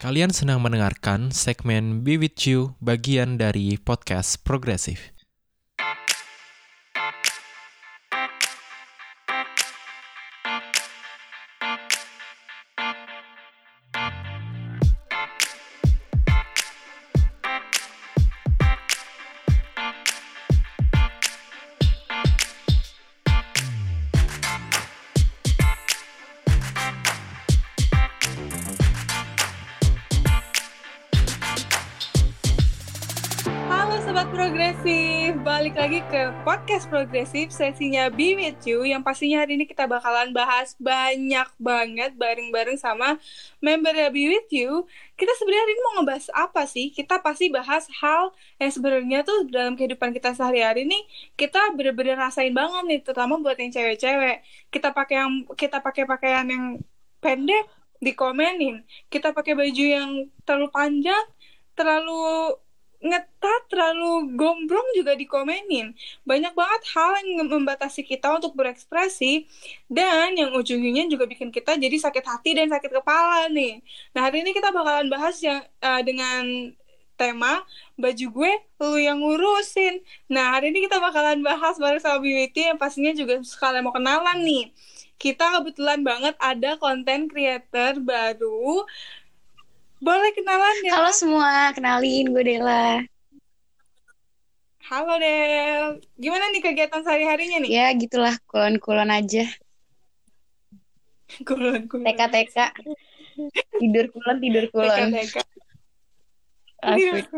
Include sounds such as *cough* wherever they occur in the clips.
Kalian sedang mendengarkan segmen Be With You bagian dari podcast Progresif. Progresif sesinya Be With You yang pastinya hari ini kita bakalan bahas banyak banget bareng-bareng sama member Be With You. Kita sebenarnya hari ini mau ngebahas apa sih? Kita pasti bahas hal yang sebenarnya tuh dalam kehidupan kita sehari-hari nih kita bener-bener rasain banget nih, terutama buat yang cewek-cewek. Kita pakai yang kita pakai pakaian yang pendek dikomenin, kita pakai baju yang terlalu panjang, terlalu ngetat terlalu gombrong juga dikomenin. Banyak banget hal yang membatasi kita untuk berekspresi dan yang ujung-ujungnya juga bikin kita jadi sakit hati dan sakit kepala nih. Nah hari ini kita bakalan bahas yang eh, dengan tema baju gue lu yang ngurusin. Nah hari ini kita bakalan bahas bareng sama Beauty yang pastinya juga sekalian mau kenalan nih. Kita kebetulan banget ada konten creator baru boleh kenalan ya Halo semua, kenalin gue Dela. Halo Del, gimana nih kegiatan sehari-harinya nih? Ya gitulah, kulon-kulon aja. *laughs* Kulon, kulon. TK-TK. Tidur kulon, tidur kulon. TK. Asik.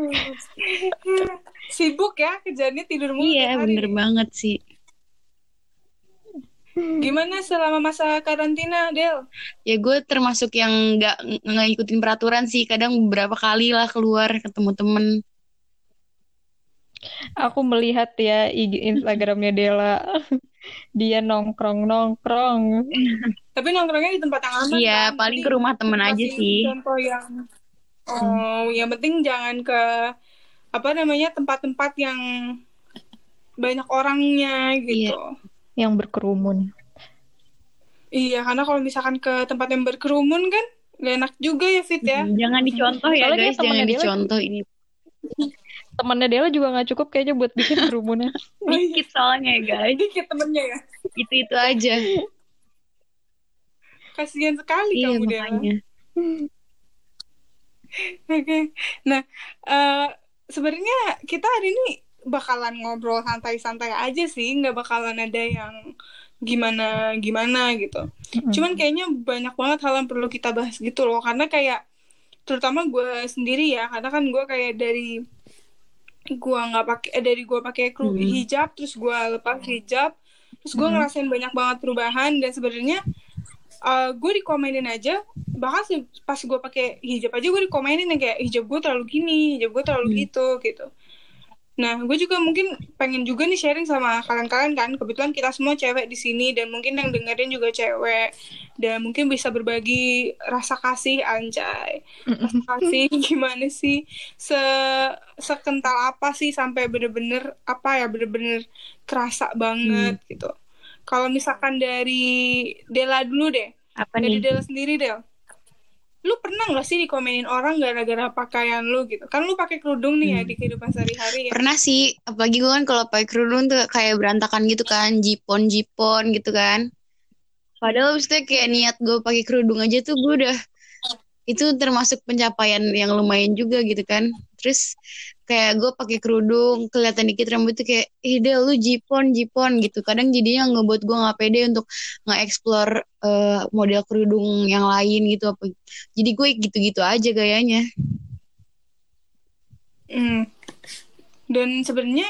*laughs* Sibuk ya kerjanya tidur mulu Iya, bener banget sih. Gimana selama masa karantina Del? Ya gue termasuk yang nggak nggak ngikutin peraturan sih. Kadang beberapa kali lah keluar ketemu temen. Aku melihat ya IG Instagramnya Dela. *laughs* Dia nongkrong-nongkrong. Tapi nongkrongnya di tempat yang aman Iya, kan? paling Jadi ke rumah temen aja sih. Contoh yang Oh, yang penting jangan ke apa namanya tempat-tempat yang banyak orangnya gitu. Yang berkerumun. Iya, karena kalau misalkan ke tempat yang berkerumun kan gak enak juga ya Fit ya. Jangan dicontoh ya Soalnya guys, jangan Dela- dicontoh ini. *laughs* Temennya Dela juga nggak cukup kayaknya buat bikin kerumunan. *laughs* Dikit soalnya ya guys. Dikit temennya ya. Itu-itu aja. Kasihan sekali Iya, kamu Dela. makanya. *laughs* Oke. Nah, eh sebenarnya kita hari ini bakalan ngobrol santai-santai aja sih, nggak bakalan ada yang gimana gimana gitu. Cuman kayaknya banyak banget hal yang perlu kita bahas gitu loh, karena kayak terutama gue sendiri ya, karena kan gue kayak dari gua nggak pakai eh, dari gua pakai kru- Hmm. hijab terus gua lepas hijab terus gua ngerasain banyak banget perubahan dan sebenarnya eh gue dikomenin aja bahkan pas gue pakai hijab aja gue dikomenin yang kayak hijab gue terlalu gini hijab gue terlalu Hmm. gitu gitu nah gue juga mungkin pengen juga nih sharing sama kalian-kalian kan. Kebetulan kita semua cewek di sini dan mungkin yang dengerin juga cewek. Dan mungkin bisa berbagi rasa kasih anjay. Rasa kasih *laughs* gimana sih? Se sekental apa sih sampai bener-bener apa ya bener-bener kerasa banget gitu. Kalau misalkan dari Dela dulu deh. Apa dari nih? Dela sendiri Del lu pernah nggak sih dikomenin orang gara-gara pakaian lu gitu kan lu pakai kerudung nih ya di kehidupan sehari-hari ya Pernah sih, apalagi gue kan kalau pakai kerudung tuh kayak berantakan gitu kan, jipon-jipon gitu kan. Padahal maksudnya kayak niat gue pakai kerudung aja tuh gue udah itu termasuk pencapaian yang lumayan juga gitu kan. Terus kayak gue pakai kerudung, kelihatan dikit rambut tuh kayak, ih Del, lu jipon, jipon gitu. Kadang jadinya ngebuat gue nggak pede untuk nge-explore eh, model kerudung yang lain gitu apa. Jadi gue gitu-gitu aja gayanya. Hmm. dan sebenarnya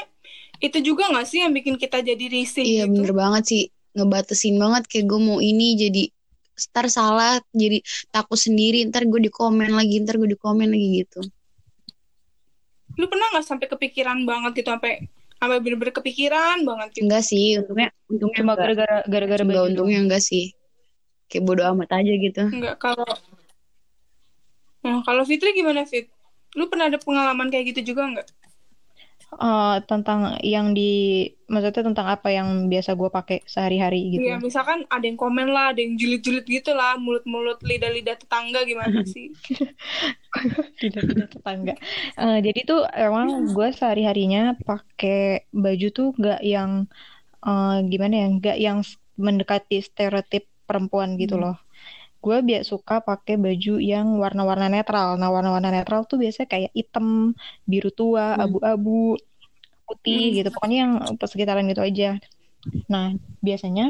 itu juga nggak sih yang bikin kita jadi risih Iya gitu bener banget sih ngebatasin banget kayak gue mau ini jadi ntar salah jadi takut sendiri ntar gue dikomen lagi ntar gue dikomen lagi gitu lu pernah nggak sampai kepikiran banget gitu sampai sampai bener-bener kepikiran banget gitu? Enggak sih untungnya untungnya Cuma gara-gara gara-gara enggak untungnya enggak sih. Kayak bodo amat aja gitu. Enggak, kalau Nah, kalau Fitri gimana Fit? Lu pernah ada pengalaman kayak gitu juga nggak? Eh, tentang yang di maksudnya tentang apa yang biasa gue pakai sehari-hari gitu. Iya, misalkan ada yang komen lah, ada yang julid-julid gitu lah, mulut-mulut lidah-lidah tetangga gimana *laughs* sih? *laughs* Tidak-tidak tetangga. Eh, jadi tuh emang gue sehari-harinya pakai baju tuh gak yang eh, gimana ya, gak yang mendekati stereotip perempuan gitu loh. Gue biasa suka pakai baju yang warna-warna netral. Nah, warna-warna netral tuh biasanya kayak hitam, biru tua, Hmm. abu-abu, putih gitu. Pokoknya yang sekitaran gitu aja. Nah, biasanya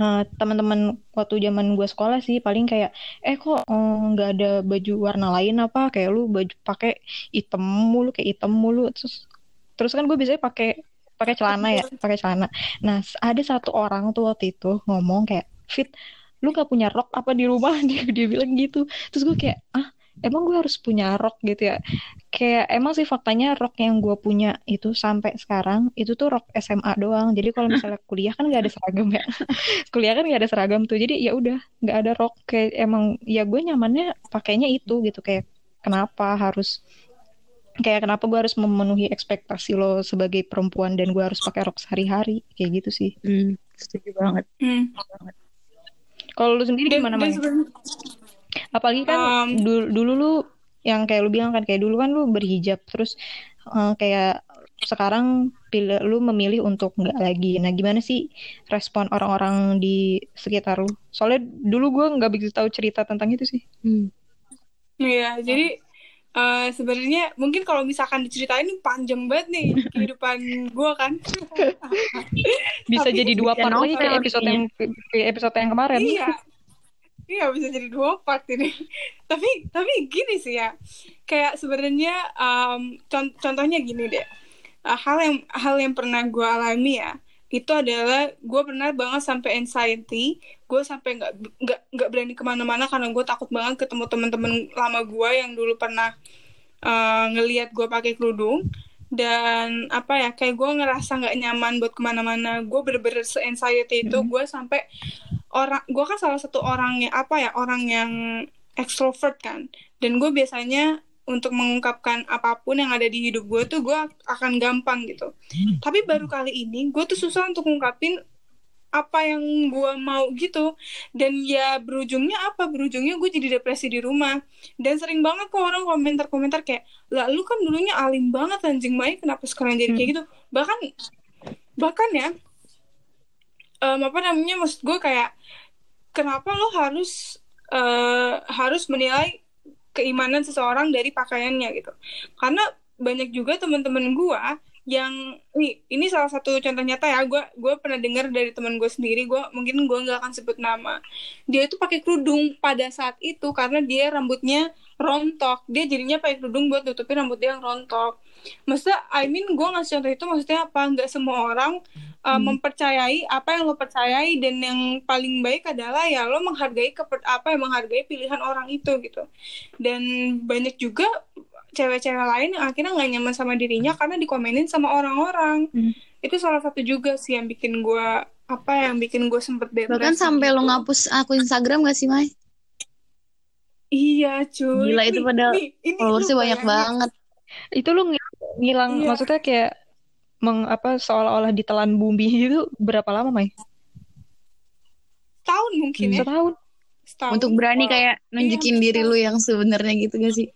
eh, teman-teman waktu zaman gue sekolah sih paling kayak eh kok eh, nggak ada baju warna lain apa kayak lu baju pakai hitam mulu kayak hitam mulu terus terus kan gue biasanya pakai pakai celana ya pakai celana nah ada satu orang tuh waktu itu ngomong kayak fit lu gak punya rok apa di rumah? *laughs* Dia dia bilang gitu. Terus gue kayak ah emang gue harus punya rok gitu ya? Kayak emang sih faktanya rok yang gue punya itu sampai sekarang itu tuh rok SMA doang. Jadi kalau *laughs* misalnya kuliah kan gak ada seragam ya. *laughs* Kuliah kan gak ada seragam tuh. Jadi ya udah nggak ada rok. Kayak emang ya gue nyamannya pakainya itu gitu. Kayak kenapa harus kayak kenapa gue harus memenuhi ekspektasi lo sebagai perempuan dan gue harus pakai rok sehari-hari? Kayak gitu sih. Hmm, setuju banget. Hmm. Kalau lu sendiri gimana dan Mai? sebenarnya apalagi kan Um, dulu, dulu lu yang kayak lu bilang kan kayak dulu kan lu berhijab terus eh, kayak sekarang pilih lu memilih untuk nggak lagi. Nah, gimana sih respon orang-orang di sekitar lu? Soalnya dulu gue nggak begitu tahu cerita tentang itu sih. Hmm. Iya, jadi eh, sebenarnya mungkin kalau misalkan diceritain panjang banget nih kehidupan gue kan. Bisa Tapi jadi dua part lagi kayak episode yang kayak episode yang kemarin. Iya. Iya bisa jadi dua part ini. tapi tapi gini sih ya. Kayak sebenarnya um, con- contohnya gini deh. Uh, hal yang hal yang pernah gue alami ya itu adalah gue pernah banget sampai anxiety gue sampai nggak nggak nggak berani ke mana-mana karena gue takut banget ketemu teman-teman lama gue yang dulu pernah uh, ngelihat gue pakai kerudung. Dan apa ya kayak gue ngerasa nggak nyaman buat ke mana-mana. Gue bener-bener se anxiety itu gue sampai orang gue kan salah satu orang yang apa ya orang yang extrovert kan. Dan gue biasanya untuk mengungkapkan apa pun yang ada di hidup gue tuh gue akan gampang gitu. Tapi baru kali ini gue tuh susah untuk ngungkapin apa yang gue mau gitu. Dan ya berujungnya apa? Berujungnya gue jadi depresi di rumah. Dan sering banget kok orang komentar-komentar kayak lah lu kan dulunya alim banget anjing. Mai kenapa sekarang jadi kayak gitu? Bahkan bahkan ya em, apa namanya maksud gue kayak kenapa lo harus eh, harus menilai keimanan seseorang dari pakaiannya gitu? Karena banyak juga teman-teman gue yang nih ini salah satu contoh nyata ya. Gue gue pernah dengar dari teman gue sendiri gue mungkin gue nggak akan sebut nama. Dia itu pakai kerudung pada saat itu karena dia rambutnya rontok. Dia jadinya pakai kerudung buat nutupin rambut dia yang rontok. Maksudnya I mean gue ngasih contoh itu maksudnya apa? Nggak semua orang uh, mempercayai apa yang lo percayai dan yang paling baik adalah ya lo menghargai keper apa yang menghargai pilihan orang itu gitu. Dan banyak juga cewek-cewek lain yang akhirnya nggak nyaman sama dirinya karena dikomenin sama orang-orang Hmm. itu salah satu juga sih yang bikin gue apa yang bikin gue sempet depresi Bahkan sampai lo gitu. ngapus akun Instagram gak sih, Mai? iya cuy Gila, itu ini Followersnya banyak bayangin. banget. Itu lu ngil- ngilang Iya. maksudnya kayak meng apa seolah-olah ditelan bumi *laughs* itu berapa lama, Mai? setahun mungkin ya Setahun. setahun Untuk berani kayak nunjukin Iya, diri lu yang sebenarnya gitu gak sih?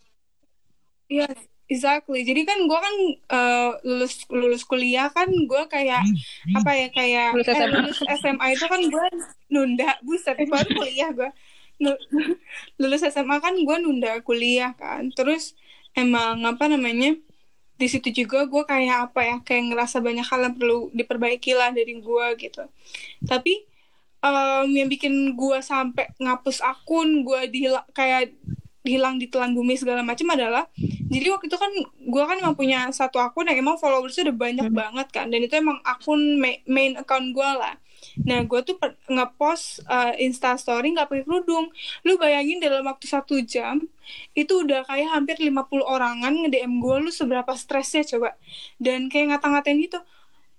Iya, exactly. Jadi kan gue kan eh, lulus lulus kuliah kan gue kayak apa ya kayak Lulus eh, SMA. lulus SMA itu kan gue nunda, buset baru kuliah gue. Lulus SMA kan gue nunda kuliah kan. Terus emang apa namanya di situ juga gue kayak apa ya kayak ngerasa banyak hal yang perlu diperbaiki lah dari gue gitu. Tapi em, yang bikin gue sampai ngapus akun gue di kayak hilang di telan bumi segala macam adalah jadi waktu itu kan gue kan emang punya satu akun yang emang followersnya udah banyak banget kan dan itu emang akun ma- main account gue lah. Nah gue tuh ngepost uh, insta story nggak pakai kerudung. Lu bayangin dalam waktu satu jam itu udah kayak hampir 50 orangan nge DM gue lu seberapa stresnya coba? Dan kayak ngata-ngatain gitu.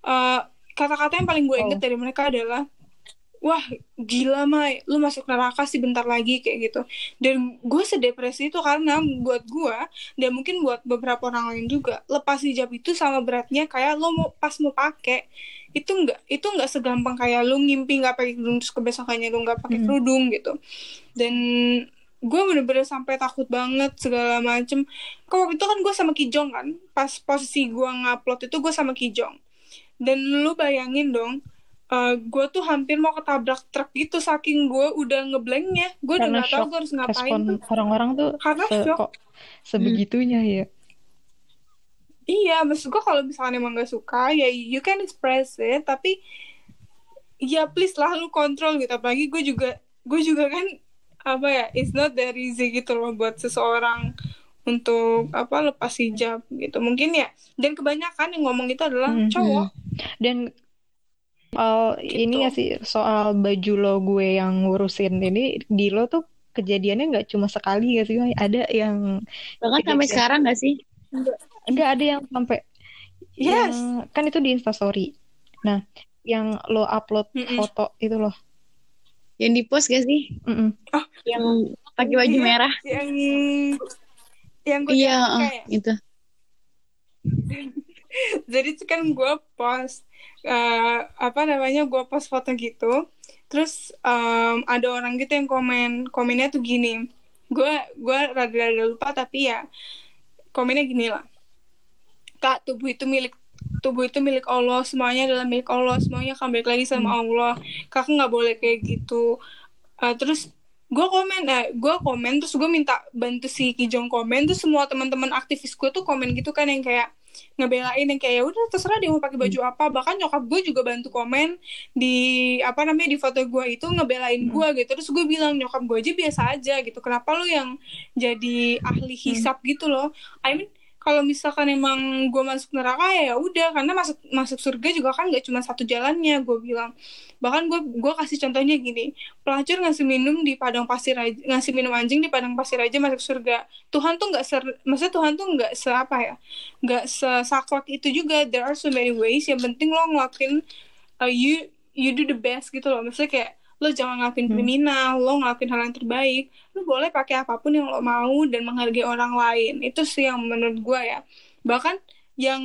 Uh, kata-kata yang paling gue inget dari mereka adalah wah gila Mai. Lu masuk neraka sih bentar lagi kayak gitu. Dan gue sedepresi itu karena buat gue dan mungkin buat beberapa orang lain juga lepas hijab itu sama beratnya kayak lo mau pas mau pakai itu enggak itu enggak segampang kayak lu ngimpi nggak pakai kerudung terus kebesokannya lu nggak pakai Hmm. kerudung gitu. Dan gue bener-bener sampai takut banget segala macem. Kalau waktu itu kan gue sama Kijong kan pas posisi gue ngupload itu gue sama Kijong. Dan lu bayangin dong gue tuh hampir mau ketabrak truk gitu saking gue udah ngeblanknya gue udah nggak tahu gue harus ngapain respon tuh orang-orang tuh karena se- shock kok sebegitunya ya Iya, maksud gue kalau misalkan emang gak suka, ya you can express it, tapi ya please lah lu kontrol gitu. Apalagi gue juga, gue juga kan apa ya, it's not that easy gitu loh buat seseorang untuk apa lepas hijab gitu. Mungkin ya, dan kebanyakan yang ngomong itu adalah Hmm. cowok. dan soal ini Gitu. ya sih soal baju lo gue yang ngurusin ini di lo tuh kejadiannya nggak cuma sekali gak sih ada yang Bahkan Iya, sampai sekarang gak sih? enggak ada yang sampai Yes. yang kan itu di Instastory nah yang lo upload Mm-mm. foto itu loh Yang di post gak sih? Mm-mm. Yang pakai baju Iya. merah. Yang yang gue Iya, kayak eh, itu. *laughs* jadi itu kan gue post eh, apa namanya gue post foto gitu. Terus em, ada orang gitu yang komen komennya tuh gini. Gue gue rada-rada lupa tapi ya komennya gini lah. Kak tubuh itu milik tubuh itu milik Allah semuanya adalah milik Allah semuanya akan balik lagi sama Allah. Kakak nggak boleh kayak gitu. Eh, terus gue komen eh gue komen terus gue minta bantu si Kijong komen terus semua teman-teman aktivis gue tuh komen gitu kan yang kayak ngebelain yang kayak ya udah terserah dia mau pakai baju apa. Bahkan nyokap gue juga bantu komen di apa namanya di foto gue itu ngebelain gue gitu. Terus gue bilang nyokap gue aja biasa aja gitu. Kenapa lu yang jadi ahli hisap gitu loh? I mean kalau misalkan emang gue masuk neraka ya udah. Karena masuk masuk surga juga kan gak cuma satu jalannya gue bilang. Bahkan gue gue kasih contohnya gini. Pelacur ngasih minum di padang pasir aja ngasih minum anjing di padang pasir aja masuk surga. Tuhan tuh nggak ser maksudnya Tuhan tuh nggak se apa ya nggak sesaklek itu juga. There are so many ways. Yang penting lo ngelakuin uh, you you do the best gitu loh. Maksudnya kayak lo jangan ngelakuin Hmm. kriminal lo ngelakuin hal yang terbaik. Lo boleh pakai apa pun yang lo mau dan menghargai orang lain. Itu sih yang menurut gue ya. Bahkan yang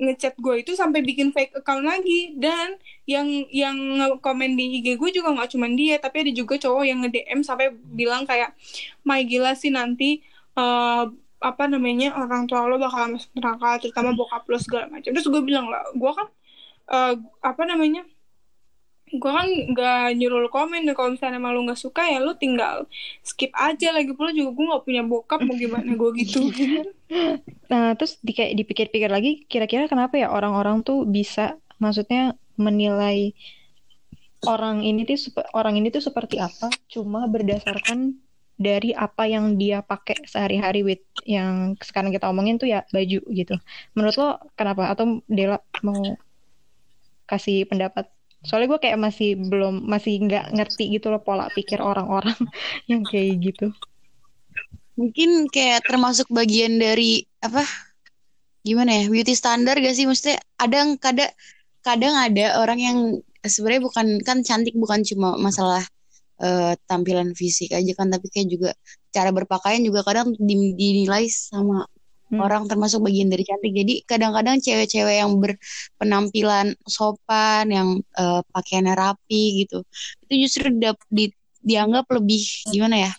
ngechat gue itu sampai bikin fake account lagi. Dan yang yang komen di IG gue juga nggak cuman dia tapi ada juga cowok yang nge DM sampai bilang kayak my gila sih nanti eh, apa namanya orang tua lo bakal masuk neraka terutama bokap lo segala macam. Terus gue bilang lah gue kan eh, apa namanya gue kan nggak nyuruh lo komen dan kalau misalnya emang lo nggak suka ya lo tinggal skip aja lagi pula juga gue nggak punya bokap mau gimana gue gitu *laughs* Nah, terus di, kayak dipikir-pikir lagi, kira-kira kenapa ya orang-orang tuh bisa, maksudnya menilai orang ini tuh orang ini tuh seperti apa, cuma berdasarkan dari apa yang dia pakai sehari-hari with yang sekarang kita omongin tuh ya baju gitu. Menurut lo kenapa? Atau Dela mau kasih pendapat? Soalnya gue kayak masih belum masih nggak ngerti gitu loh pola pikir orang-orang *laughs* yang kayak gitu. Mungkin kayak termasuk bagian dari apa? Gimana ya? Beauty standar gak sih? Maksudnya ada kadang kadang ada orang yang sebenarnya bukan kan cantik bukan cuma masalah eh, tampilan fisik aja kan tapi kayak juga cara berpakaian juga kadang di- dinilai sama Hmm. orang termasuk bagian dari cantik. Jadi kadang-kadang cewek-cewek yang berpenampilan sopan, yang eh, pakaiannya rapi gitu, itu justru di- dianggap lebih gimana ya?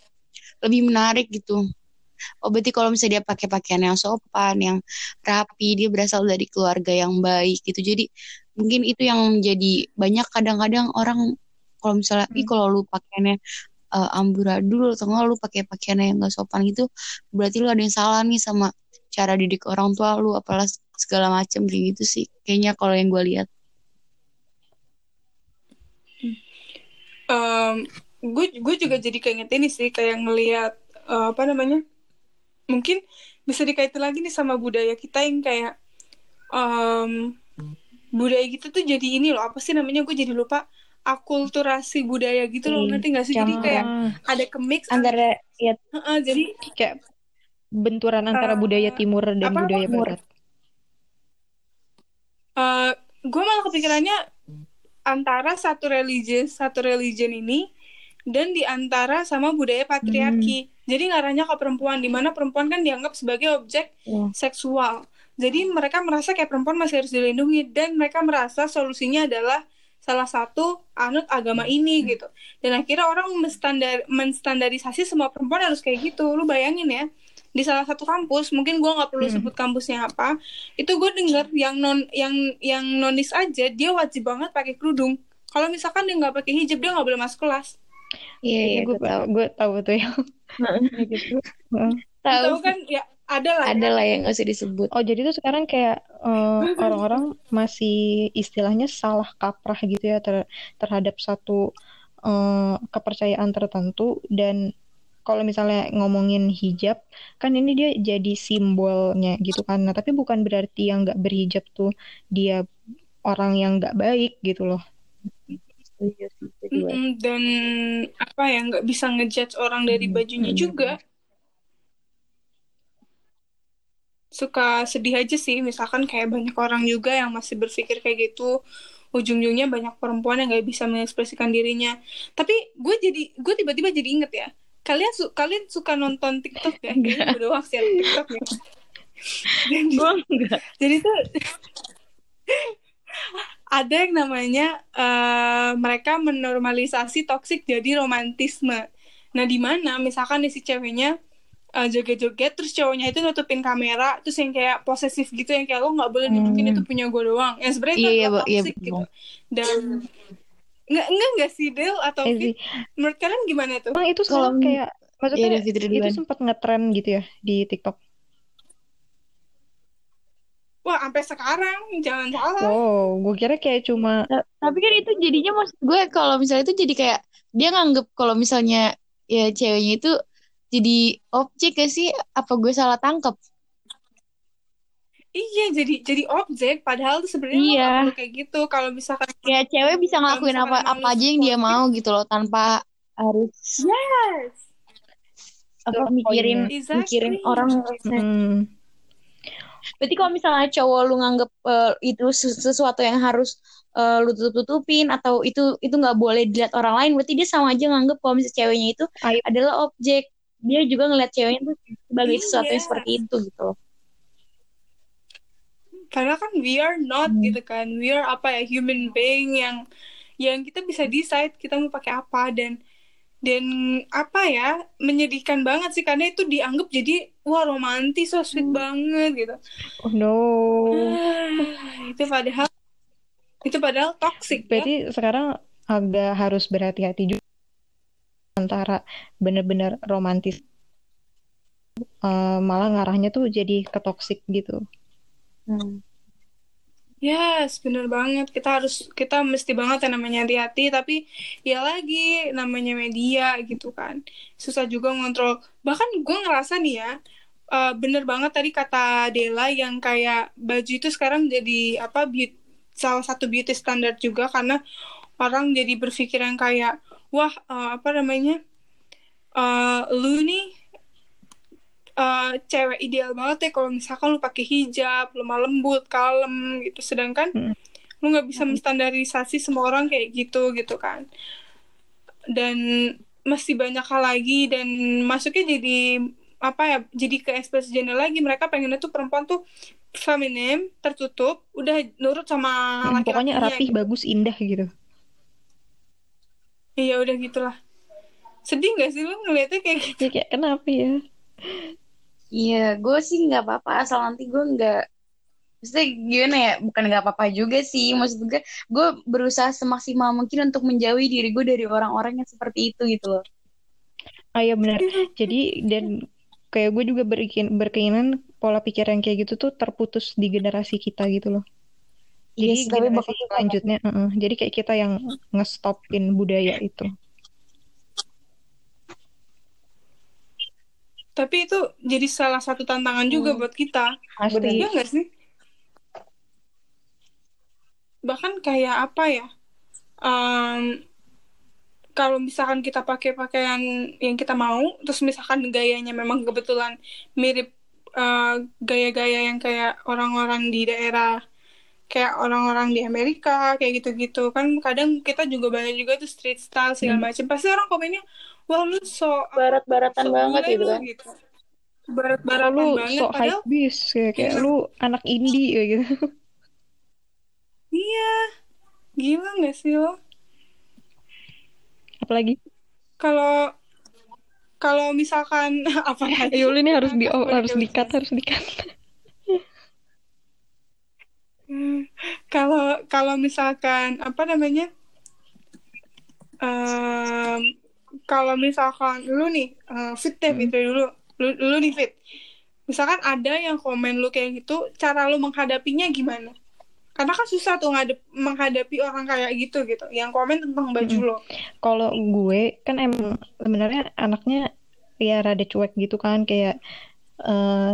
Lebih menarik gitu. Oh berarti kalau misalnya dia pakai pakaian yang sopan, yang rapi, dia berasal dari keluarga yang baik gitu. Jadi mungkin itu yang menjadi banyak kadang-kadang orang kalau misalnya, Hmm. kalau lu pakaiannya eh, amburadul atau enggak lu pakai pakaian yang gak sopan gitu, berarti lu ada yang salah nih sama cara didik orang tua lu, apalah segala macam kayak gitu sih. Kayaknya kalau yang gue lihat. gue gue juga jadi keinget ini sih kayak ngelihat eh, apa namanya mungkin bisa dikaitin lagi nih sama budaya kita yang kayak em, budaya gitu tuh jadi ini loh apa sih namanya gue jadi lupa akulturasi budaya gitu loh Hmm, ngerti gak sih jadi kayak ada kemix Antara ya Heeh, jadi kayak benturan antara Eh, budaya timur dan apa, budaya timur? barat. gue malah kepikirannya antara satu religious satu religion ini dan di antara sama budaya patriarki. Jadi ngarahnya ke perempuan, di mana perempuan kan dianggap sebagai objek Iya. seksual. Jadi mereka merasa kayak perempuan masih harus dilindungi dan mereka merasa solusinya adalah salah satu anut agama ini gitu. Dan akhirnya orang menstandar menstandarisasi semua perempuan harus kayak gitu. Lu bayangin ya, di salah satu kampus, mungkin gua nggak perlu Hmm. sebut kampusnya apa, itu gue denger yang non yang yang nonis aja dia wajib banget pakai kerudung. Kalau misalkan dia nggak pakai hijab dia nggak boleh masuk kelas. Iya, iya, gue gue tahu. gue tahu tuh yang *laughs* gitu. Heeh. Tahu. Tahu kan ya ada lah. ya. Ada lah yang gak usah disebut. Oh jadi tuh sekarang kayak eh, *laughs* orang-orang masih istilahnya salah kaprah gitu ya ter- terhadap satu eh, kepercayaan tertentu dan kalau misalnya ngomongin hijab kan ini dia jadi simbolnya gitu kan. Nah tapi bukan berarti yang nggak berhijab tuh dia orang yang nggak baik gitu loh. Mm-mm, dan apa ya nggak bisa ngejudge orang dari Hmm, bajunya bener. juga. Suka sedih aja sih, misalkan kayak banyak orang juga yang masih berpikir kayak gitu. Ujung-ujungnya banyak perempuan yang nggak bisa mengekspresikan dirinya. Tapi gue jadi gue tiba-tiba jadi inget ya. Kalian su- kalian suka nonton TikTok ya? Kayaknya gue doang sih TikTok ya. *laughs* Jadi- Gue enggak. jadi tuh ada yang namanya eh, mereka menormalisasi toksik jadi romantisme. Nah, di mana misalkan nih si ceweknya eh, joget-joget terus cowoknya itu nutupin kamera terus yang kayak posesif gitu yang kayak lo nggak boleh nunjukin Hmm. itu punya gue doang. Yang sebenarnya itu Iya, Bo. Iya, toxic betul. gitu. Dan nggak nggak nggak sih Del atau Eh Fit? sih, Menurut kalian gimana tuh? emang itu Kalau- kayak maksudnya Iya, itu duluan. sempat ngetren gitu ya di TikTok. Wah, sampai sekarang jangan salah. Wow, gue kira kayak cuma Ta- Tapi kan itu jadinya maksud gue kalau misalnya itu jadi kayak dia nganggep kalau misalnya ya ceweknya itu jadi objek gak sih? Apa gue salah tangkap? Iya, jadi jadi objek padahal tuh sebenarnya Iya. perlu kayak gitu. Kalau misalkan Kayak cewek bisa ngelakuin apa apa aja yang dia mau gitu loh tanpa harus Yes. apa mikirin. Exactly. mikirin orang hmm, Berarti kalau misalnya cowok lu nganggep eh, itu ses- sesuatu yang harus eh, lu tutup-tutupin atau itu itu nggak boleh dilihat orang lain, berarti dia sama aja nganggep kalau misalnya ceweknya itu Aib. adalah objek. Dia juga ngeliat ceweknya tuh sebagai Iya. sesuatu yang seperti itu gitu. loh. Karena kan we are not Hmm. gitu kan. We are apa ya human being yang yang kita bisa decide kita mau pakai apa dan dan apa ya menyedihkan banget sih karena itu dianggap jadi wah romantis so sweet banget gitu. oh no. Ah, itu padahal itu padahal toxic ya. Berarti sekarang agak harus berhati-hati juga antara bener-bener romantis eh, malah ngarahnya tuh jadi ke toxic gitu. Hmm. Yes, bener banget. Kita harus, kita mesti banget yang namanya hati-hati, tapi ya lagi, namanya media gitu kan. Susah juga ngontrol. Bahkan gue ngerasa nih ya, eh, bener banget tadi kata Dela yang kayak baju itu sekarang jadi apa, beau- salah satu beauty standard juga karena orang jadi berpikir yang kayak, wah eh, apa namanya, eh, lu nih eh, cewek ideal banget ya kalau misalkan lu pakai hijab, lemah lembut, kalem gitu. Sedangkan Mm. lu nggak bisa menstandarisasi semua orang kayak gitu gitu kan. Dan masih banyak hal lagi dan masuknya jadi apa ya jadi ke ekspresi gender lagi mereka pengennya tuh perempuan tuh feminim tertutup udah nurut sama Hmm, pokoknya laki-lakinya rapih, gitu. bagus, indah gitu. iya udah gitulah sedih gak sih lu ngeliatnya kayak gitu Ya kayak kenapa ya? Iya, gue sih nggak apa-apa asal nanti gue nggak Maksudnya gimana ya, bukan nggak apa-apa juga sih. Maksud gue, gue berusaha semaksimal mungkin untuk menjauhi diri gue dari orang-orang yang seperti itu gitu loh. Ah ya benar. Jadi dan kayak gue juga berikin, berkeinginan pola pikir yang kayak gitu tuh terputus di generasi kita gitu loh. Iya Jadi tapi generasi bakal selanjutnya, uh-uh. jadi kayak kita yang ngestopin budaya itu. Tapi itu jadi salah satu tantangan juga buat kita Pasti. Iya nggak sih? Bahkan kayak apa ya? em, kalau misalkan kita pakai pakaian yang kita mau, terus misalkan gayanya memang kebetulan mirip eh, gaya-gaya yang kayak orang-orang di daerah kayak orang-orang di Amerika kayak gitu-gitu kan kadang kita juga banyak juga tuh street style segala Hmm. macam pasti orang komennya wah lu so Barat-baratan so banget gitu kan. gitu. Barat-baratan lu banget sok padahal bis kayak, kayak Iya. lu anak indie kayak gitu. Iya. Gila gak sih lo? Apalagi? Kalau kalau misalkan *laughs* apa lagi? Ayo ini harus di oh, harus dikat harus dikat Hmm, kalau kalau misalkan apa namanya? Em, kalau misalkan lu nih eh, fit deh Hmm. fit deh dulu lu, lu nih fit misalkan ada yang komen lu kayak gitu cara lu menghadapinya gimana karena kan susah tuh ngadep, menghadapi orang kayak gitu gitu yang komen tentang baju Mm-mm. lo kalau gue kan emang sebenarnya anaknya ya rada cuek gitu kan kayak eh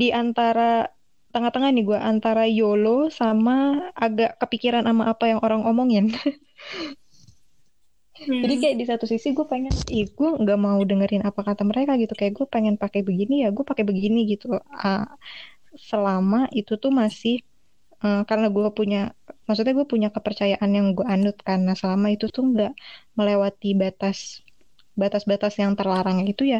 di antara tengah-tengah nih gue antara YOLO sama agak kepikiran sama apa yang orang omongin. *laughs* Hmm. Jadi kayak di satu sisi gue pengen, ih gue nggak mau dengerin apa kata mereka gitu. Kayak gue pengen pakai begini ya, gue pakai begini gitu. Ah, selama itu tuh masih eh, karena gue punya, maksudnya gue punya kepercayaan yang gue anut karena selama itu tuh nggak melewati batas batas-batas yang terlarang itu ya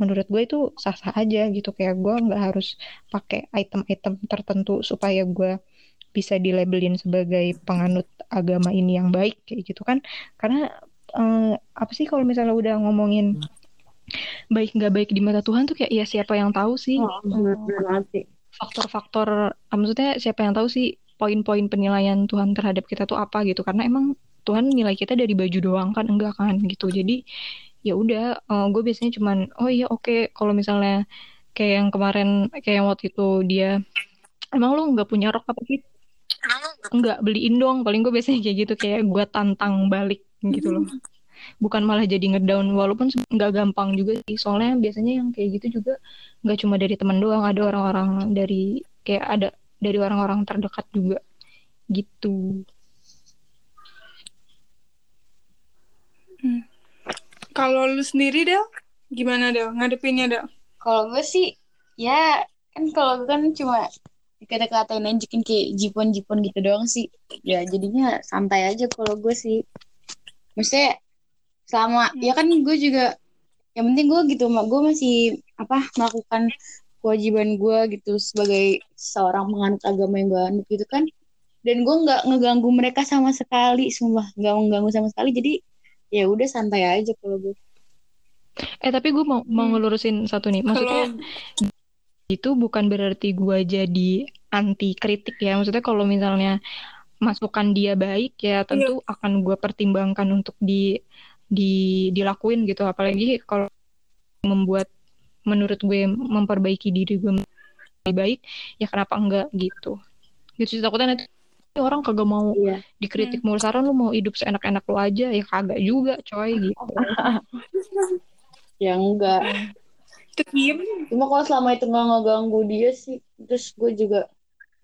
menurut gue itu sah-sah aja gitu kayak gue nggak harus pakai item-item tertentu supaya gue bisa dilabelin sebagai penganut agama ini yang baik kayak gitu kan. Karena eh, apa sih kalau misalnya udah ngomongin baik nggak baik di mata Tuhan tuh kayak ya siapa yang tahu sih? Oh, faktor-faktor ah, maksudnya siapa yang tahu sih poin-poin penilaian Tuhan terhadap kita tuh apa gitu. Karena emang Tuhan nilai kita dari baju doang kan? Enggak kan? Gitu. Jadi ya udah eh, gue biasanya cuman oh iya oke kalau misalnya kayak yang kemarin kayak yang waktu itu dia emang lu nggak punya rok apa sih enggak beliin dong. Paling gue biasanya kayak gitu kayak gue tantang balik gitu loh. Bukan malah jadi ngedown walaupun nggak gampang juga sih. Soalnya biasanya yang kayak gitu juga nggak cuma dari teman doang ada orang-orang dari kayak ada dari orang-orang terdekat juga. Gitu. Kalau lu sendiri Del? Gimana Del? Ngadepinnya Del? Kalau gue sih, ya kan kalau gue kan cuma dikata-katain aja kan kayak jipon-jipon gitu doang sih. Ya jadinya santai aja kalau gue sih. Maksudnya selama ya kan gue juga yang penting gue gitu mak gue masih apa melakukan kewajiban gue gitu sebagai seorang penganut agama yang gue anut gitu kan dan gue nggak ngeganggu mereka sama sekali sumpah nggak mengganggu sama sekali jadi ya udah santai aja kalau gue eh tapi gue mau mau Hmm. ngelurusin satu nih maksudnya kalau itu bukan berarti gue jadi anti kritik ya. Maksudnya kalau misalnya masukan dia baik ya tentu akan gue pertimbangkan untuk di di dilakuin gitu. Apalagi kalau membuat menurut gue memperbaiki diri gue lebih baik ya kenapa enggak gitu. Gitu sih takutnya nanti orang kagak mau iya. dikritik mulu. Saran lu mau hidup seenak-enak lu aja ya kagak juga coy gitu. *laughs* Ya enggak diem Cuma kalau selama itu nggak ngeganggu dia sih, terus gue juga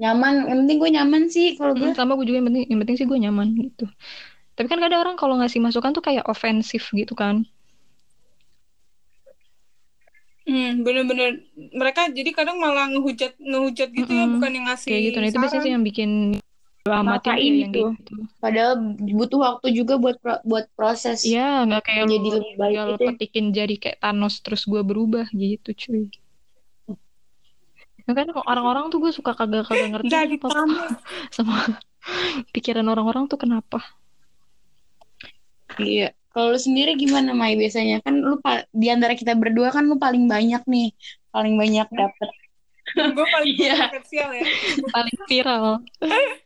nyaman. Yang penting gue nyaman sih kalau gue. Hmm, sama gue juga yang penting yang penting sih gue nyaman gitu tapi kan kadang orang kalau ngasih masukan tuh kayak ofensif gitu kan Hmm, bener-bener mereka jadi kadang malah ngehujat ngehujat gitu ya Mm-mm. bukan yang ngasih kayak gitu nah itu biasanya sih yang bikin ya yang gitu. kayak gitu Padahal butuh waktu juga buat pro- buat proses. Iya, nggak kayak Jadi lu lebih baik gitu petikin jadi kayak Thanos terus gue berubah gitu cuy. Ya kan orang-orang tuh gue suka kagak-kagak ngerti Jadi apa Thanos. *laughs* sama pikiran orang-orang tuh kenapa. Iya. Kalau lu sendiri gimana Mai biasanya? Kan lu di antara kita berdua kan lu paling banyak nih, paling banyak dapet. gue paling Iya. kontroversial ya Paling viral. *laughs*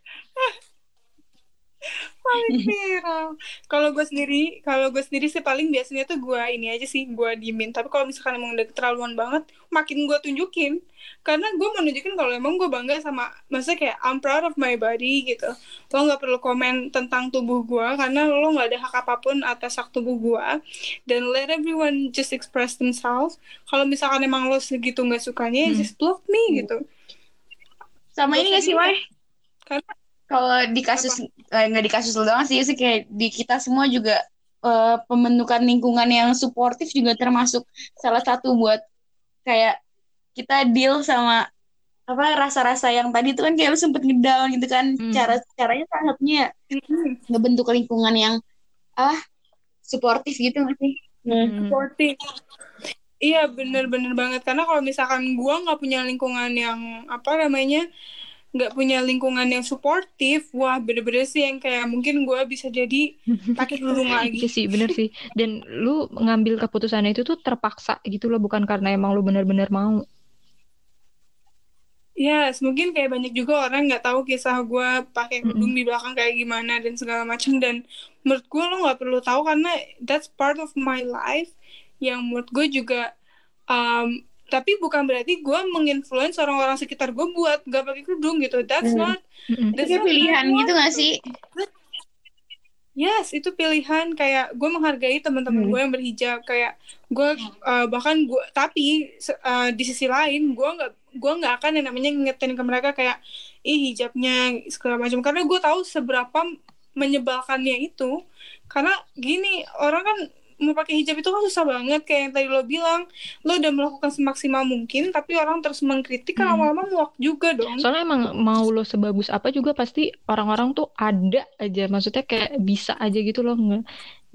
paling viral kalau gue sendiri kalau gue sendiri sih paling biasanya tuh gue ini aja sih gue diemin tapi kalau misalkan emang udah keterlaluan banget makin gue tunjukin karena gue mau nunjukin kalau emang gue bangga sama maksudnya kayak I'm proud of my body gitu lo nggak perlu komen tentang tubuh gue karena lo nggak ada hak apa pun atas hak tubuh gue dan let everyone just express themselves kalau misalkan emang lo segitu nggak sukanya ya Hmm. just block me gitu Sama Gua ini gak sih. Mai? karena Kalau di kasus eh, nggak di kasus doang sih, sih kayak di kita semua juga eh, pembentukan lingkungan yang suportif juga termasuk salah satu buat kayak kita deal sama apa rasa-rasa yang tadi tuh kan kayak lu sempet ngedown gitu kan Hmm. cara caranya salah satunya Mm-mm. ngebentuk lingkungan yang ah suportif gitu nggak sih Hmm. supporting. Iya bener-bener banget karena kalau misalkan gua nggak punya lingkungan yang apa namanya nggak punya lingkungan yang suportif, wah bener-bener sih yang kayak mungkin gua bisa jadi *laughs* pakai Iya lagi. sih, bener sih. Dan lu ngambil keputusan itu tuh terpaksa gitu loh, bukan karena emang lu bener-bener mau. Yes, mungkin kayak banyak juga orang nggak tahu kisah gua pakai kerudung di belakang kayak gimana dan segala macam dan menurut gua lo nggak perlu tahu karena that's part of my life yang menurut gue juga um, tapi bukan berarti gue menginfluence orang-orang sekitar gue buat nggak pakai kerudung gitu. That's Hmm. not itu that's not pilihan gitu nggak sih? Yes, itu pilihan. Kayak gue menghargai teman-teman Hmm. gue yang berhijab. Kayak gue uh, bahkan gue tapi uh, di sisi lain gue nggak gue nggak akan yang namanya ngingetin ke mereka kayak ih hijabnya segala macam. Karena gue tahu seberapa menyebalkannya itu. Karena gini orang kan mau pakai hijab itu kan susah banget kayak yang tadi lo bilang lo udah melakukan semaksimal mungkin tapi orang terus mengkritik kan Hmm. lama-lama muak juga dong Soalnya emang mau lo sebagus apa juga pasti orang-orang tuh ada aja. Maksudnya kayak bisa aja gitu loh nge-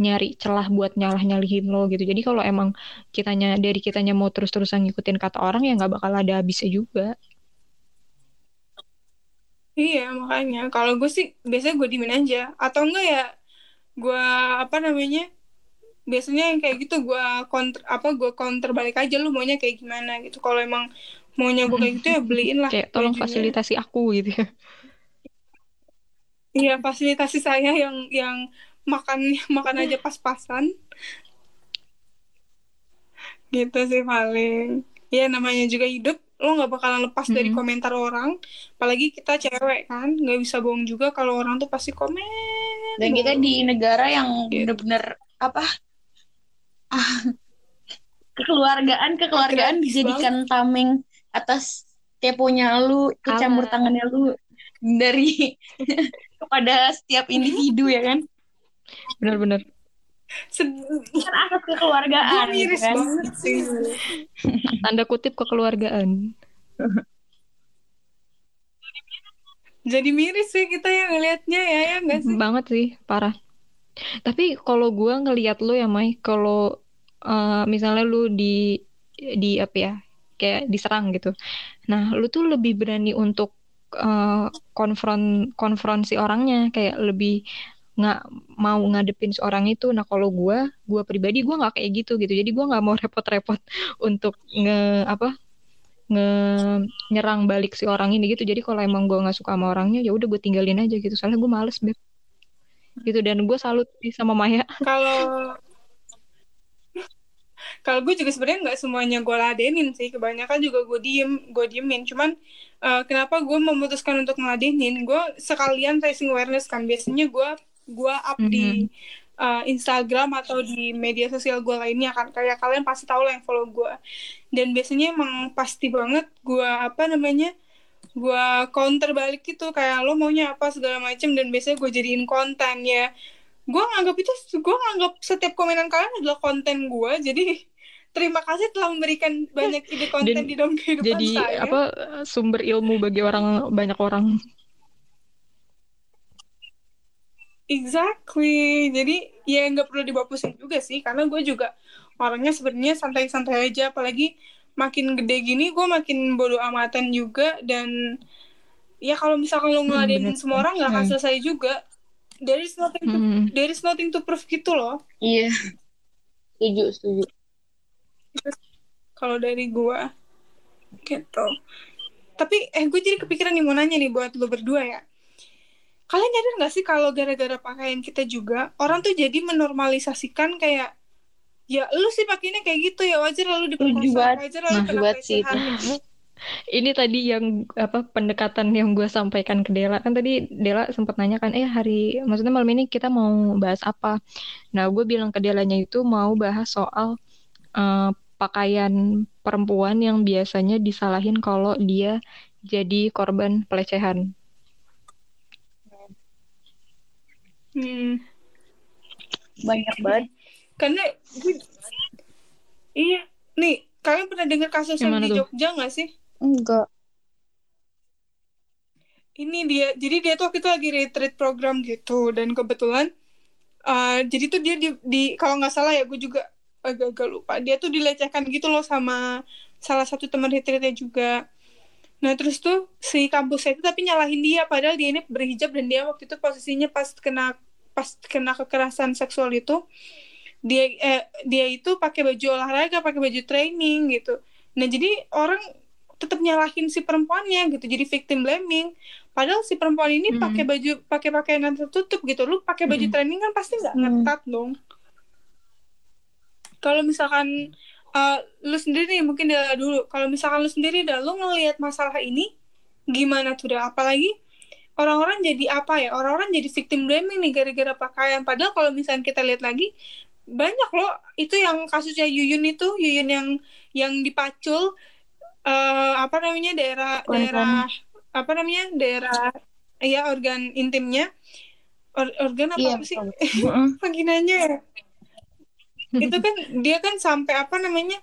nyari celah buat nyalah-nyalihin lo gitu. Jadi kalau emang kitanya dari kitanya mau terus-terusan ngikutin kata orang ya nggak bakal ada habisnya juga. Iya, makanya kalau gue sih biasanya gue diemin aja atau enggak ya gue apa namanya biasanya yang kayak gitu gue counter apa gue counter balik aja lu maunya kayak gimana gitu kalau emang maunya gue kayak gitu ya *laughs* beliin lah Kayak tolong bajunya. fasilitasi aku gitu ya. iya fasilitasi saya yang yang makan *laughs* makan aja pas-pasan gitu sih paling ya namanya juga hidup lo nggak bakalan lepas dari Mm-mm. komentar orang apalagi kita cewek kan nggak bisa bohong juga kalau orang tuh pasti komen dan kita di negara yang Gitu. bener-bener apa *laughs* kekeluargaan kekeluargaan Gratis dijadikan tameng atas teponya lu ikut Alah. campur tangannya lu dari *laughs* kepada setiap individu ya kan Bener-bener. Sed- kan gue kekeluargaan gitu miris kan banget sih *laughs* Tanda kutip kekeluargaan. jadi miris sih kita yang ngelihatnya ya ya nggak sih Banget sih, parah. Tapi kalau gua ngelihat lu ya, Mai, kalau eh, misalnya lu di di apa ya, kayak diserang gitu. Nah, lu tuh lebih berani untuk eh, konfront konfront si orangnya, kayak lebih nggak mau ngadepin seorang itu. Nah, kalau gua, gua pribadi gua nggak kayak gitu gitu. Jadi gua nggak mau *laughs* repot-repot untuk nge apa nge nyerang balik si orang ini gitu. Jadi kalau emang gua nggak suka sama orangnya, ya udah gue tinggalin aja gitu. Soalnya gue males beb gitu dan gue salut sih sama Maya kalau kalau gue juga sebenarnya nggak semuanya gue ladenin sih. Kebanyakan juga gue diem gue diemin. Cuman eh, kenapa gue memutuskan untuk ngeladenin? Gue sekalian raising awareness kan. Biasanya gue gue up di eh, Instagram atau di media sosial gue lainnya kan. Kayak kalian pasti tahu lah yang follow gue. Dan biasanya emang pasti banget gue apa namanya gue counter balik gitu. Kayak lo maunya apa segala macem. Dan biasanya gue jadiin konten ya. Gue nganggap itu gue nganggap setiap komenan kalian adalah konten gue. Jadi terima kasih telah memberikan banyak ide konten Dan di dalam kehidupan jadi saya. apa sumber ilmu bagi orang banyak orang. Exactly. Jadi ya nggak perlu dibawa pusing juga sih karena gue juga orangnya sebenarnya santai-santai aja. Apalagi makin gede gini gue makin bodo amatan juga. Dan ya kalau misalkan lo ngeladenin bener. semua orang nggak akan Hmm. selesai juga. There is nothing to, Hmm. there is nothing to prove gitu loh. Iya. Setuju setuju kalau dari gua gitu. Tapi eh gue jadi kepikiran nih mau nanya nih buat lo berdua ya. Kalian nyadar nggak sih kalau gara-gara pakaian kita juga orang tuh jadi menormalisasikan kayak ya lu sih pakainya kayak gitu ya wajar lalu diperkosa wajar lalu kena sih. pelecehan. *laughs* Ini tadi yang apa pendekatan yang gue sampaikan ke Dela. Kan tadi Dela sempat nanya kan eh hari maksudnya malam ini kita mau bahas apa? Nah gue bilang ke Delanya itu mau bahas soal eh, pakaian perempuan yang biasanya disalahin kalau dia jadi korban pelecehan Hmm. banyak banget karena gue- iya nih kalian pernah dengar kasus Yang di tuh? Jogja nggak sih enggak ini dia jadi dia tuh waktu itu lagi retreat program gitu dan kebetulan uh, jadi tuh dia di, di kalau nggak salah ya gue juga agak-agak lupa dia tuh dilecehkan gitu loh sama salah satu teman retreatnya juga nah terus tuh si kampusnya itu tapi nyalahin dia padahal dia ini berhijab dan dia waktu itu posisinya pas kena pas kena kekerasan seksual itu dia eh, dia itu pakai baju olahraga pakai baju training gitu nah jadi orang tetap nyalahin si perempuannya gitu jadi victim blaming padahal si perempuan ini hmm. pakai baju pakai pakaian tertutup gitu lu pakai baju hmm. training kan pasti nggak hmm. ngetat dong kalau misalkan uh, lu sendiri mungkin dia dulu. Kalau misalkan lu sendiri dah lu ngelihat masalah ini gimana tuh dah? Apalagi orang-orang jadi apa ya? Orang-orang jadi victim blaming nih gara-gara pakaian. Padahal kalau misalkan kita lihat lagi banyak loh itu yang kasusnya Yuyun itu Yuyun yang yang dipacul uh, apa namanya daerah daerah apa namanya daerah ya organ intimnya. Or, organ apa, iya, apa sih vaginanya *laughs* ya itu kan dia kan sampai apa namanya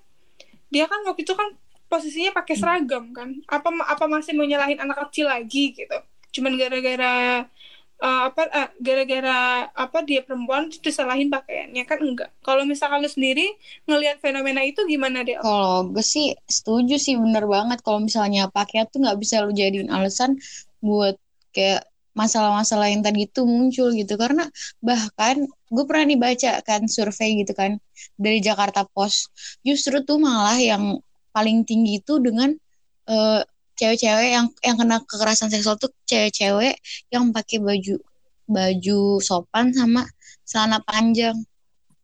dia kan waktu itu kan posisinya pakai seragam kan. Apa apa masih mau nyalahin anak kecil lagi gitu. Cuman gara-gara uh, apa uh, gara-gara apa dia perempuan itu disalahin pakaiannya kan enggak. Kalau misalkan lu sendiri ngelihat fenomena itu gimana deh kalau gue sih setuju sih bener banget. Kalau misalnya pakaian tuh nggak bisa lu jadiin alasan buat kayak masalah-masalah yang tadi itu muncul gitu. Karena bahkan gue pernah baca kan survei gitu kan dari Jakarta Post. Justru tuh malah yang paling tinggi itu dengan uh, cewek-cewek yang yang kena kekerasan seksual tuh cewek-cewek yang pakai baju baju sopan sama celana panjang.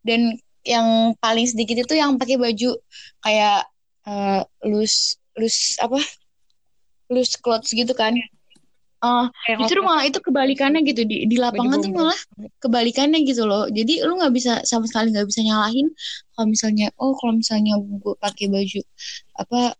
Dan yang paling sedikit itu yang pakai baju kayak uh, loose loose apa? Loose clothes gitu kan Uh, justru malah itu kebalikannya gitu di di lapangan tuh malah kebalikannya gitu loh. Jadi lu nggak bisa sama sekali nggak bisa nyalahin kalau misalnya oh kalau misalnya gue pakai baju apa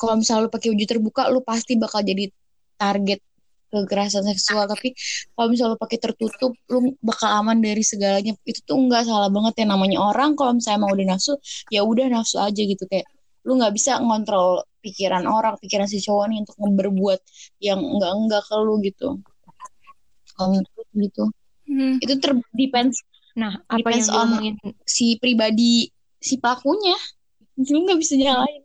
kalau misalnya lu pakai baju terbuka lu pasti bakal jadi target kekerasan seksual. Tapi kalau misalnya lu pakai tertutup lu bakal aman dari segalanya. Itu tuh enggak salah banget ya namanya orang. Kalau misalnya mau udah nafsu ya udah nafsu aja gitu. Kayak lu nggak bisa ngontrol pikiran orang pikiran si cowok nih untuk berbuat yang enggak enggak ke lu gitu. Kalau menurut gitu. Hmm. itu ter depends nah apa depends yang on si pribadi si pelakunya. Lu nggak bisa nyalain.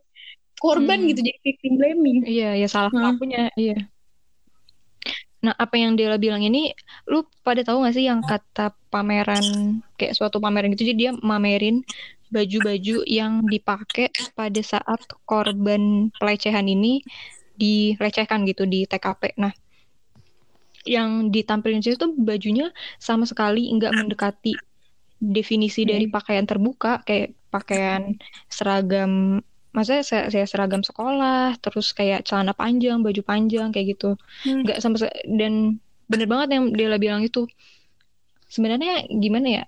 Korban hmm. gitu jadi victim blaming. Iya ya salah hmm. pelakunya iya. Nah apa yang dia bilang ini lu pada tahu gak sih yang kata pameran kayak suatu pameran gitu jadi dia mamerin baju-baju yang dipakai pada saat korban pelecehan ini dilecehkan gitu di TKP nah yang ditampilkan itu bajunya sama sekali nggak mendekati definisi dari hmm. pakaian terbuka kayak pakaian seragam maksudnya saya, saya seragam sekolah terus kayak celana panjang baju panjang kayak gitu hmm. nggak sama dan bener banget yang dia bilang itu sebenarnya gimana ya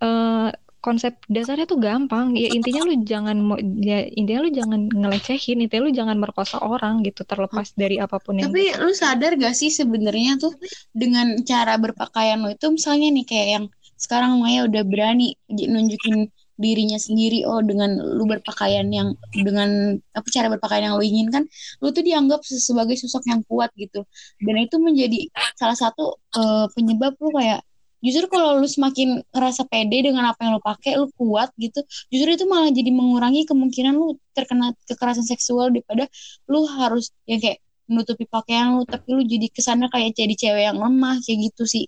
uh, konsep dasarnya tuh gampang. Ya intinya lu jangan ya intinya lu jangan ngelecehin intinya lu jangan merkosa orang gitu terlepas dari apa pun yang tapi lu sadar gak sih sebenarnya tuh dengan cara berpakaian lu itu misalnya nih kayak yang sekarang Maya udah berani nunjukin dirinya sendiri oh dengan lu berpakaian yang dengan apa cara berpakaian yang lu inginkan lu tuh dianggap sebagai sosok yang kuat gitu. Dan itu menjadi salah satu uh, penyebab lu kayak justru kalau lu semakin ngerasa pede dengan apa yang lu pakai lu kuat gitu justru itu malah jadi mengurangi kemungkinan lu terkena kekerasan seksual daripada lu harus ya kayak menutupi pakaian lu tapi lu jadi ke sana kayak jadi cewek yang lemah kayak gitu sih.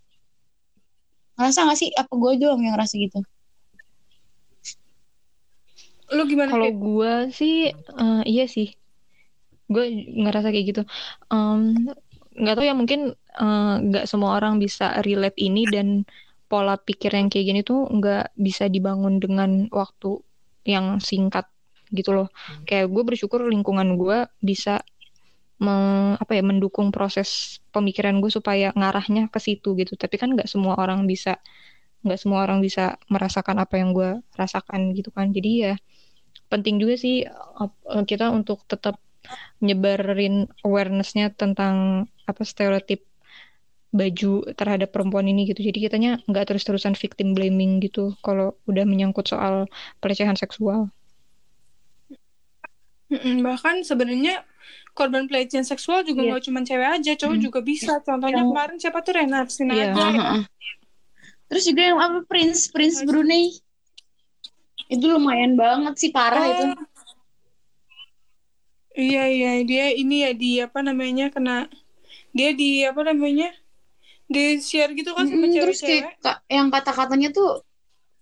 Ngerasa gak sih? Apa gue doang yang ngerasa gitu? Lu gimana kalau gue sih uh, iya sih. Gue ngerasa kayak gitu. Nggak um, tahu ya mungkin nggak uh, semua orang bisa relate ini dan pola pikir yang kayak gini tuh nggak bisa dibangun dengan waktu yang singkat gitu loh. Hmm. kayak gue bersyukur lingkungan gue bisa me, apa ya mendukung proses pemikiran gue supaya ngarahnya ke situ gitu. Tapi kan nggak semua orang bisa nggak semua orang bisa merasakan apa yang gue rasakan gitu kan. Jadi ya penting juga sih uh, kita untuk tetap nyebarin awarenessnya tentang apa stereotip baju terhadap perempuan ini gitu jadi kitanya nggak terus-terusan victim blaming gitu kalau udah menyangkut soal pelecehan seksual bahkan sebenarnya korban pelecehan seksual juga Iya. nggak cuma cewek aja cowok Hmm. juga bisa contohnya Yang- kemarin siapa tuh Renat Sinaga Iya. Heeh, heeh. Terus juga yang apa Prince Prince Brunei itu lumayan banget sih parah itu. Oh. Iya iya dia ini ya di apa namanya kena dia di apa namanya di share gitu kan sama Mm-mm, terus kayak ka- yang kata-katanya tuh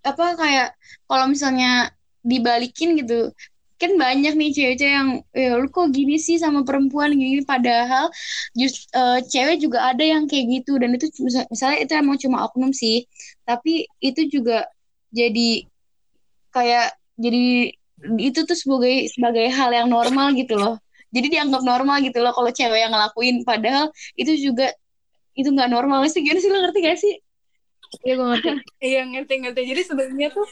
apa kayak kalau misalnya dibalikin gitu kan banyak nih cewek-cewek yang ya lu kok gini sih sama perempuan gini? Padahal just eh, cewek juga ada yang kayak gitu dan itu mis- misalnya itu emang cuma oknum sih tapi itu juga jadi kayak jadi itu tuh sebagai sebagai hal yang normal gitu loh. Jadi dianggap normal gitu loh kalau cewek yang ngelakuin padahal itu juga itu nggak normal. Sih gimana sih? Lo ngerti gak sih? Iya gue ngerti. *laughs* Iya ngerti ngerti. Jadi sebenarnya tuh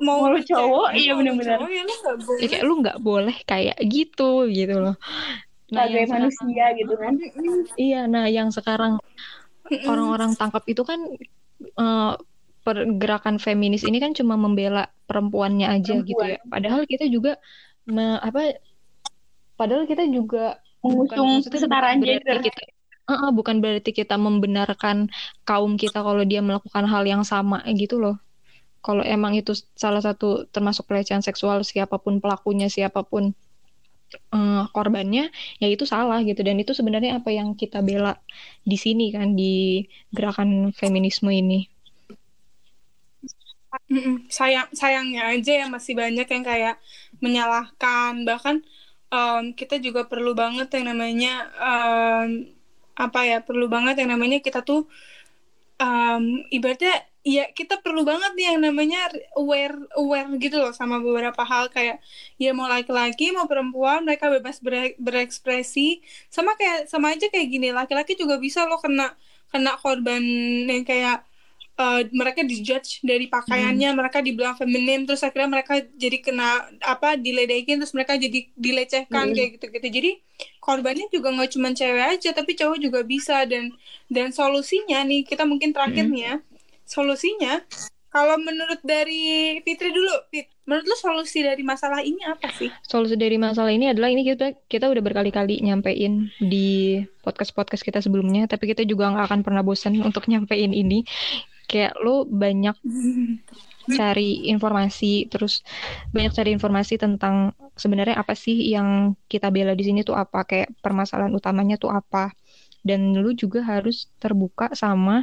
mau Mau lu cowok, iya cowok, ya lu Ya, kayak lu nggak boleh kayak gitu gitu loh. Nah, sebagai yang sekarang- manusia gitu kan. Iya, nah yang sekarang orang-orang tangkap itu kan eh, pergerakan feminis ini kan cuma membela perempuannya aja gitu ya. Padahal kita juga me- apa padahal kita juga mengusung kesetaraan gender. kita Eh, eh, bukan berarti kita membenarkan kaum kita kalau dia melakukan hal yang sama gitu loh. Kalau emang itu salah satu termasuk pelecehan seksual siapa pun pelakunya, siapa pun eh, korbannya, ya itu salah gitu. Dan itu sebenarnya apa yang kita bela di sini kan di gerakan feminisme ini. Sayang sayangnya aja ya masih banyak yang kayak menyalahkan bahkan em, kita juga perlu banget yang namanya em, apa ya perlu banget yang namanya kita tuh em, ibaratnya ya kita perlu banget nih yang namanya aware aware gitu loh sama beberapa hal. Kayak ya mau laki-laki mau perempuan mereka bebas bere- berekspresi. Sama kayak sama aja kayak gini laki-laki juga bisa loh kena kena korban yang kayak eh, mereka dijudge dari pakaiannya, mereka dibilang feminim, terus akhirnya mereka jadi kena apa diledekin, terus mereka jadi dilecehkan Hmm. kayak gitu-gitu. Jadi korbannya juga nggak cuma cewek aja, tapi cowok juga bisa dan dan solusinya nih kita mungkin terakhir nih ya, solusinya kalau menurut dari Fitri dulu, Fit, menurut lu solusi dari masalah ini apa sih? Solusi dari masalah ini adalah ini kita kita udah berkali-kali nyampein di podcast-podcast kita sebelumnya, tapi kita juga nggak akan pernah bosan untuk nyampein ini. Kayak lo banyak *laughs* cari informasi, terus banyak cari informasi tentang sebenarnya apa sih yang kita bela di sini tuh apa, kayak permasalahan utamanya tuh apa. Dan lu juga harus terbuka sama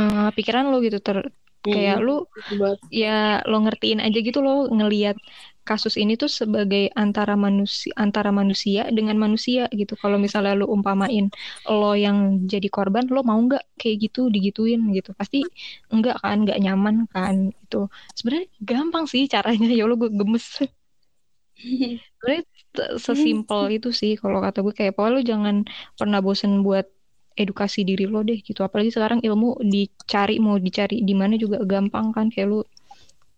eh, pikiran lo gitu, ter kayak lu buat ya lo ngertiin aja gitu lo ngelihat kasus ini tuh sebagai antara manusia antara manusia dengan manusia gitu. Kalau misalnya lo umpamain lo yang jadi korban lo mau nggak kayak gitu digituin gitu? Pasti enggak kan nggak nyaman kan itu sebenarnya gampang sih caranya. Ya lo gue gemes. Sebenarnya sesimpel *laughs* itu sih kalau kata gue kayak pokoknya lo jangan pernah bosen buat edukasi diri lo deh gitu. Apalagi sekarang ilmu dicari mau dicari di mana juga gampang kan. Kayak lu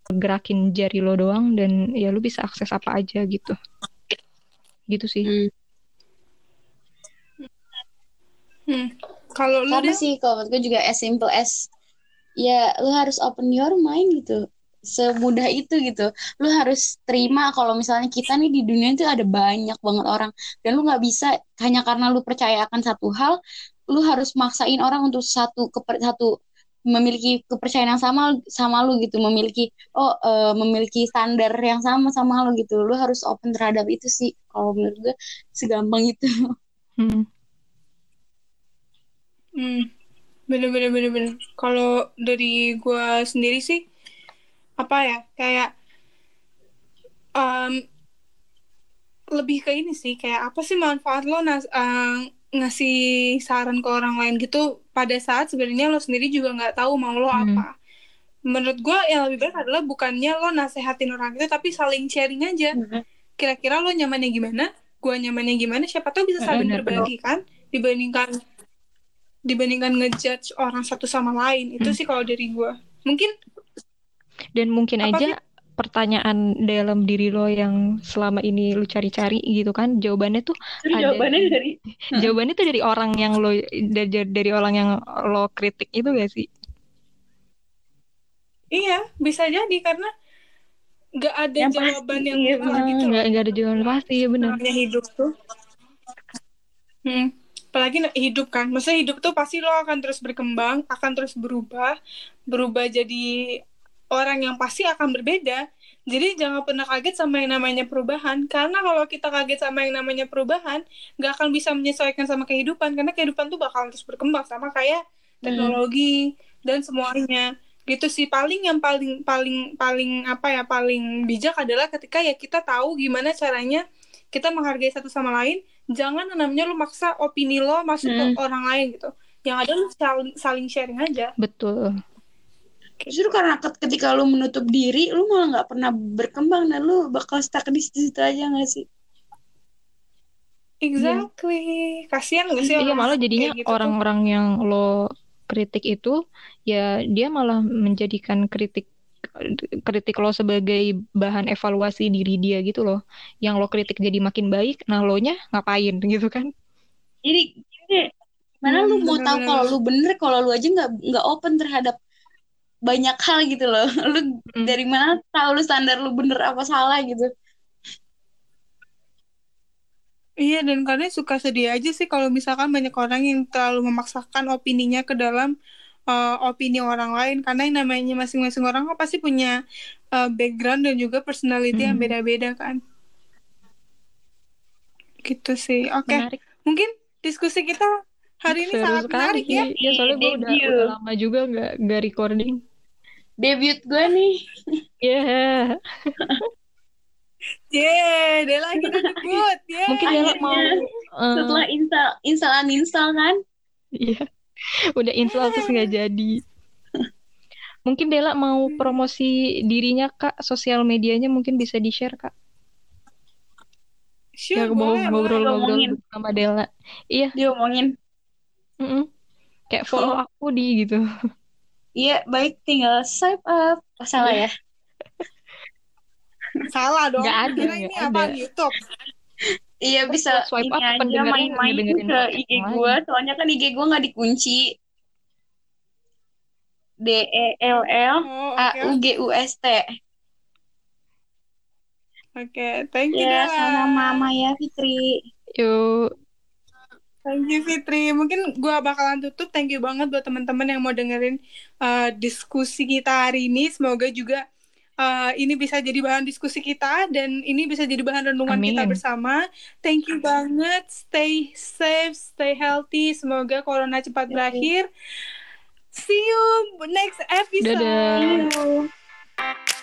gerakin jari lo doang dan ya lu bisa akses apa aja gitu. Gitu sih. Hmm. Hmm. Kalau lu sama deh, sih kalau menurut gue juga as simple as ya lu harus open your mind gitu. Semudah itu gitu. Lu harus terima kalau misalnya kita nih di dunia itu ada banyak banget orang. Dan lu nggak bisa hanya karena lu percaya akan satu hal lu harus maksain orang untuk satu keper, satu memiliki kepercayaan yang sama sama lu gitu. Memiliki oh eh, memiliki standar yang sama sama lu gitu. Lu harus open terhadap itu sih kalau menurut gue segampang itu. Hmm. Hmm, bener bener bener bener. Kalau dari gua sendiri sih apa ya kayak em, lebih ke ini sih kayak apa sih manfaat lo nas? Eh, ngasih saran ke orang lain gitu pada saat sebenarnya lo sendiri juga nggak tahu mau lo Hmm. apa. Menurut gua yang lebih baik adalah bukannya lo nasehatin orang itu tapi saling sharing aja. Kira-kira lo nyamannya gimana? Gua nyamannya gimana? Siapa tahu bisa saling Benar, berbagi kan dibandingkan dibandingkan ngejudge orang satu sama lain itu Hmm. sih kalau dari gua mungkin dan mungkin aja pertanyaan dalam diri lo yang selama ini lu cari-cari gitu kan? Jawabannya tuh ada jawabannya di- dari *laughs* jawabannya tuh dari orang yang lo dari, dari orang yang lo kritik itu gak sih? Iya bisa jadi karena nggak ada Yang jawaban pasti, yang iya, benar Ah, gitu nggak nggak ada jawaban pasti ya benar. Namanya hidup tuh. Hmm. apalagi hidup kan. Maksudnya hidup tuh pasti lo akan terus berkembang akan terus berubah berubah jadi orang yang pasti akan berbeda. Jadi jangan pernah kaget sama yang namanya perubahan. Karena kalau kita kaget sama yang namanya perubahan nggak akan bisa menyesuaikan sama kehidupan. Karena kehidupan tuh bakalan terus berkembang. Sama kayak teknologi dan semuanya. Gitu sih. Paling yang paling paling paling apa ya paling bijak adalah ketika ya kita tahu gimana caranya kita menghargai satu sama lain. Jangan namanya lu maksa opini lo masuk Hmm. ke orang lain gitu. Yang ada lu saling, saling sharing aja. Betul Justru karena ket- ketika lu menutup diri, lu malah nggak pernah berkembang dan lu bakal stuck di situ aja nggak sih? exactly. Kasihan gak sih iya malah jadinya gitu orang-orang yang lo kritik itu ya dia malah menjadikan kritik kritik lo sebagai bahan evaluasi diri dia gitu loh. Yang lo kritik jadi makin baik nah lo nya ngapain *laughs* gitu kan? Jadi, mana lu Hmm, mau tahu bener-bener. kalau lu bener, kalau lu aja nggak nggak open terhadap banyak hal gitu loh. *laughs* Lu Mm. dari mana tahu lu standar lu bener apa salah gitu? Iya dan kadang suka sedih aja sih kalau misalkan banyak orang yang terlalu memaksakan opininya ke dalam uh, opini orang lain karena yang namanya masing-masing orang kan pasti punya uh, background dan juga personality yang Hmm. beda-beda kan. Gitu sih. Oke, menarik mungkin diskusi kita hari ini seru sangat sekali menarik ya. ya soalnya gue udah, udah lama juga nggak nggak recording Debut gue nih. ya *laughs* Yeay, Dela kita debut. Yeay. mungkin Dela Akhirnya. mau eh, Setelah install install uninstall kan? Iya, *laughs* udah install terus nggak jadi. Mungkin Dela mau promosi dirinya kak, sosial medianya mungkin bisa di share kak. Sure, Ya mau boleh, boleh. ngobrol-ngobrol ngomongin. sama Dela. Iya, Diomongin. Mm-mm. kayak follow aku di gitu. Iya, baik tinggal swipe up. Oh, salah ya? *laughs* Salah dong. Nggak ada, Kira ini ada. apa YouTube? Iya bisa swipe ini up aja pendengarnya main-main ke IG gue, soalnya kan IG gue nggak dikunci. D E L L Oh, A oke. U G U S T. Oke, thank you Ya, sama Maya Fitri. Yuk, Thank you Fitri. Mungkin gua bakalan tutup. Thank you banget buat teman-teman yang mau dengerin uh, diskusi kita hari ini. Semoga juga uh, ini bisa jadi bahan diskusi kita dan ini bisa jadi bahan renungan Amin. kita bersama. Thank you banget. Stay safe, stay healthy. Semoga corona cepat berakhir. See you next episode. Dadah.